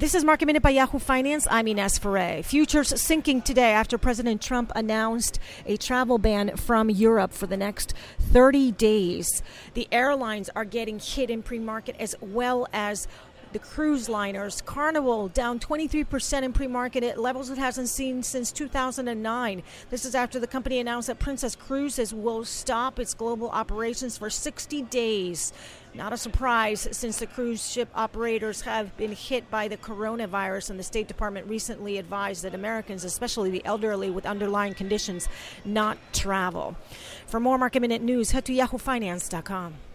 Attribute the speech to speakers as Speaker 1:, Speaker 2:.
Speaker 1: This is Market Minute by Yahoo Finance. I'm Ines Ferre. Futures sinking today after President Trump announced a travel ban from Europe for the next 30 days. The airlines are getting hit in pre market as well as the cruise liners. Carnival down 23% in pre market at levels it hasn't seen since 2009. This is after the company announced that Princess Cruises will stop its global operations for 60 days. Not a surprise since the cruise ship operators have been hit by the coronavirus, and the State Department recently advised that Americans, especially the elderly with underlying conditions, not travel. For more market minute news, head to yahoofinance.com.